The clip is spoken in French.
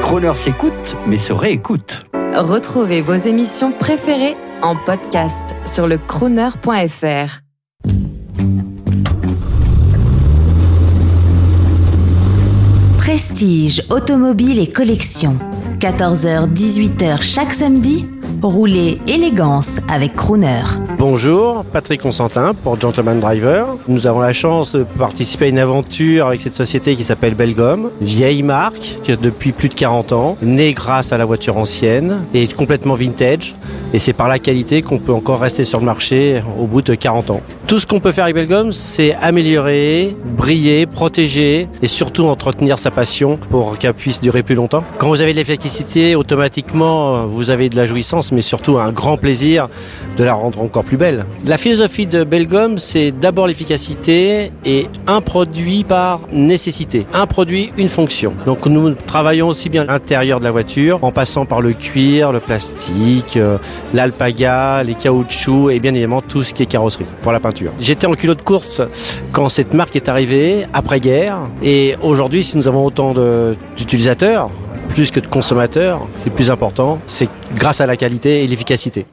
Croner s'écoute, mais se réécoute. Retrouvez vos émissions préférées en podcast sur le crooner.fr. Prestige, automobile et collection. 14h-18h chaque samedi Roulez élégance avec Crooner. Bonjour, Patrick Constantin pour Gentleman Driver. Nous avons la chance de participer à une aventure avec cette société qui s'appelle Belgom, vieille marque depuis plus de 40 ans, née grâce à la voiture ancienne et complètement vintage. Et c'est par la qualité qu'on peut encore rester sur le marché au bout de 40 ans. Tout ce qu'on peut faire avec Belgom, c'est améliorer, briller, protéger et surtout entretenir sa passion pour qu'elle puisse durer plus longtemps. Quand vous avez de l'efficacité, automatiquement, vous avez de la jouissance mais surtout un grand plaisir de la rendre encore plus belle. La philosophie de Belgum, c'est d'abord l'efficacité et un produit par nécessité. Un produit, une fonction. Donc nous travaillons aussi bien l'intérieur de la voiture, en passant par le cuir, le plastique, euh, l'alpaga, les caoutchoucs et bien évidemment tout ce qui est carrosserie pour la peinture. J'étais en culot de course quand cette marque est arrivée, après-guerre, et aujourd'hui, si nous avons autant d'utilisateurs, plus que de consommateurs, le plus important, c'est grâce à la qualité et l'efficacité.